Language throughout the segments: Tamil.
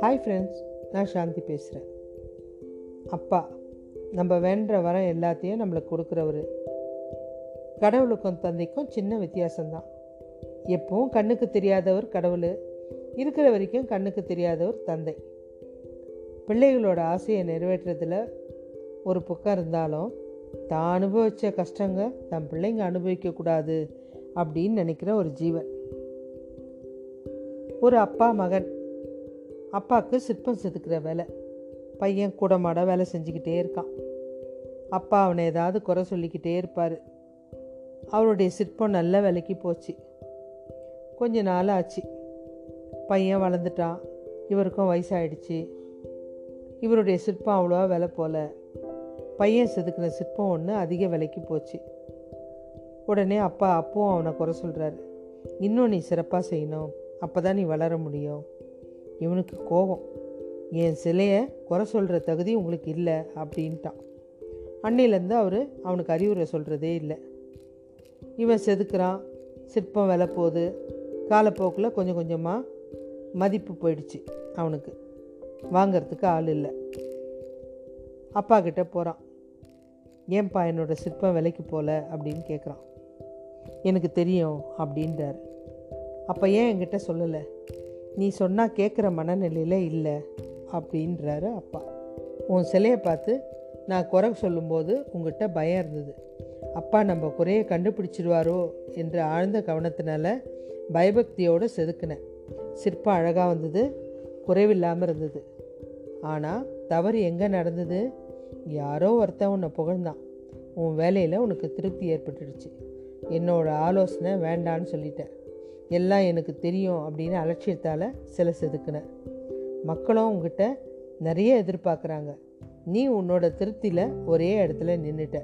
ஹாய் ஃப்ரெண்ட்ஸ் நான் சாந்தி பேசுகிறேன் அப்பா நம்ம வேண்ட வரம் எல்லாத்தையும் நம்மளுக்கு கொடுக்குறவர். கடவுளுக்கும் தந்தைக்கும் சின்ன வித்தியாசம்தான். எப்பவும் கண்ணுக்கு தெரியாதவர் கடவுள் இருக்கிற வரைக்கும் கண்ணுக்கு தெரியாதவர் தந்தை. பிள்ளைகளோட ஆசையை நிறைவேற்றுறதுல ஒரு பக்கம் இருந்தாலும் தான் அனுபவித்த கஷ்டங்க தன் பிள்ளைங்க அனுபவிக்கக்கூடாது அப்படின்னு நினைக்கிற ஒரு ஜீவன். ஒரு அப்பா மகன். அப்பாவுக்கு சிற்பம் செதுக்கிற வேலை. பையன் கூடமாட வேலை செஞ்சுக்கிட்டே இருக்கான். அப்பா அவனை ஏதாவது குறை சொல்லிக்கிட்டே இருப்பார். அவருடைய சிற்பம் நல்ல விலைக்கு போச்சு. கொஞ்ச நாள் ஆச்சு. பையன் வளர்ந்துட்டான். இவருக்கும் வயசாயிடுச்சு. இவருடைய சிற்பம் அவ்வளோவா விலை போல. பையன் செதுக்கின சிற்பம் ஒன்று அதிக விலைக்கு போச்சு. உடனே அப்பா அப்பவும் அவனை குறை சொல்கிறாரு இன்னும் நீ சிறப்பாக செய்யணும். அப்போ தான் நீ வளர முடியும். இவனுக்கு கோபம். என் சிலையை குறை சொல்கிற தகுதி உங்களுக்கு இல்லை அப்படின்ட்டான். அன்னையிலேருந்து அவர் அவனுக்கு அறிவுரை சொல்கிறதே இல்லை. இவன் செதுக்கிறான். சிற்பம் வில போகுது. காலப்போக்கில் கொஞ்சம் கொஞ்சமாக மதிப்பு போயிடுச்சு அவனுக்கு. வாங்கிறதுக்கு ஆள் இல்லை. அப்பா கிட்ட போகிறான் ஏன்பா என்னோடய சிற்பம் விலைக்கு போகல அப்படின்னு கேட்குறான் எனக்கு தெரியும் அப்படின்றார். அப்போ ஏன் என்கிட்ட சொல்லலை? நீ சொன்னால் கேட்குற மனநிலையில் இல்லை அப்படின்றாரு அப்பா. உன் சிலையை பார்த்து நான் குறை சொல்லும்போது உங்ககிட்ட பயம் இருந்தது. அப்பா நம்ம குறையை கண்டுபிடிச்சிடுவாரோ என்ற ஆழ்ந்த கவனத்தினால பயபக்தியோடு செதுக்கினேன் சிற்பம் அழகாக வந்தது குறைவில்லாமல் இருந்தது. ஆனால் தவறு எங்கே நடந்தது? யாரோ ஒருத்தன் உன்னை புகழ்ந்தான். உன் வேலையில் உனக்கு திருப்தி ஏற்பட்டுடுச்சு. என்னோடய ஆலோசனை வேண்டான்னு சொல்லிட்டேன். எல்லாம் எனக்கு தெரியும் அப்படின்னு அலட்சியத்தால் சில செதுக்கினேன். மக்களும் உங்ககிட்ட நிறைய எதிர்பார்க்குறாங்க. நீ உன்னோட திருப்தியில் ஒரே இடத்துல நின்றுட்ட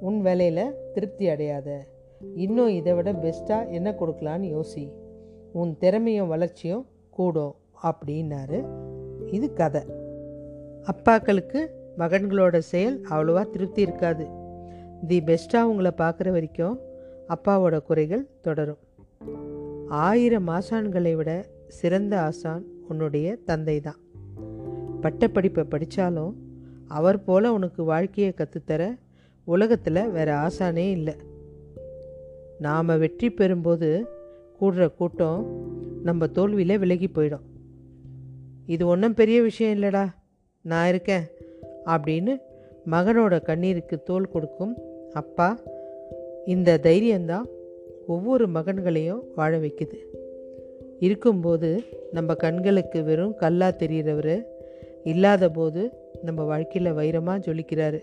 உன் வேலையில் திருப்தி அடையாத. இன்னும் இதை விட பெஸ்ட்டாக என்ன கொடுக்கலான்னு யோசி. உன் திறமையும் வளர்ச்சியும் கூடும் அப்படின்னாரு. இது கதை. அப்பாக்களுக்கு மகன்களோட செயல் அவ்வளோவா திருப்தி இருக்காது. தி பெஸ்ட்டாக உங்களை பார்க்குற வரைக்கும் அப்பாவோட குறைகள் தொடரும். ஆயிரம் ஆசான்களை விட சிறந்த ஆசான் உன்னுடைய தந்தை தான் பட்டப்படிப்பை படித்தாலும் அவர் போல் உனக்கு வாழ்க்கையை கற்றுத்தர உலகத்தில் வேறு ஆசானே இல்லை. நாம் வெற்றி பெறும்போது கூடுற கூட்டம் நம்ம தோல்வியில் விலகி போயிடும். இது ஒன்றும் பெரிய விஷயம் இல்லைடா நான் இருக்கேன் அப்படின்னு மகனோட கண்ணீருக்கு தோல் கொடுக்கும் அப்பா இந்த தைரியம்தான் ஒவ்வொரு மகன்களையும் வாழ வைக்குது. இருக்கும்போது நம்ம கண்களுக்கு வெறும் கல்லாக தெரிகிறவர் இல்லாத போது நம்ம வாழ்க்கையில் வைரமாக ஜொலிக்கிறாரு.